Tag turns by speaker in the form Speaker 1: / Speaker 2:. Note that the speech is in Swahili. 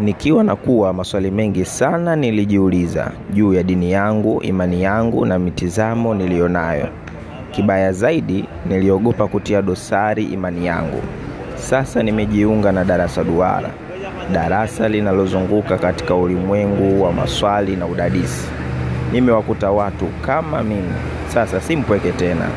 Speaker 1: Nikiwa na kuwa maswali mengi sana nilijiuliza juu ya dini yangu, imani yangu na mitizamo niliyonayo Kibaya zaidi niliogopa kutia dosari imani yangu. Sasa nimejiunga na darasa duara. Darasa linalozunguka katika ulimwengu wa maswali na udadisi. Nimewakuta watu kama mimi. Sasa si mpweke tena.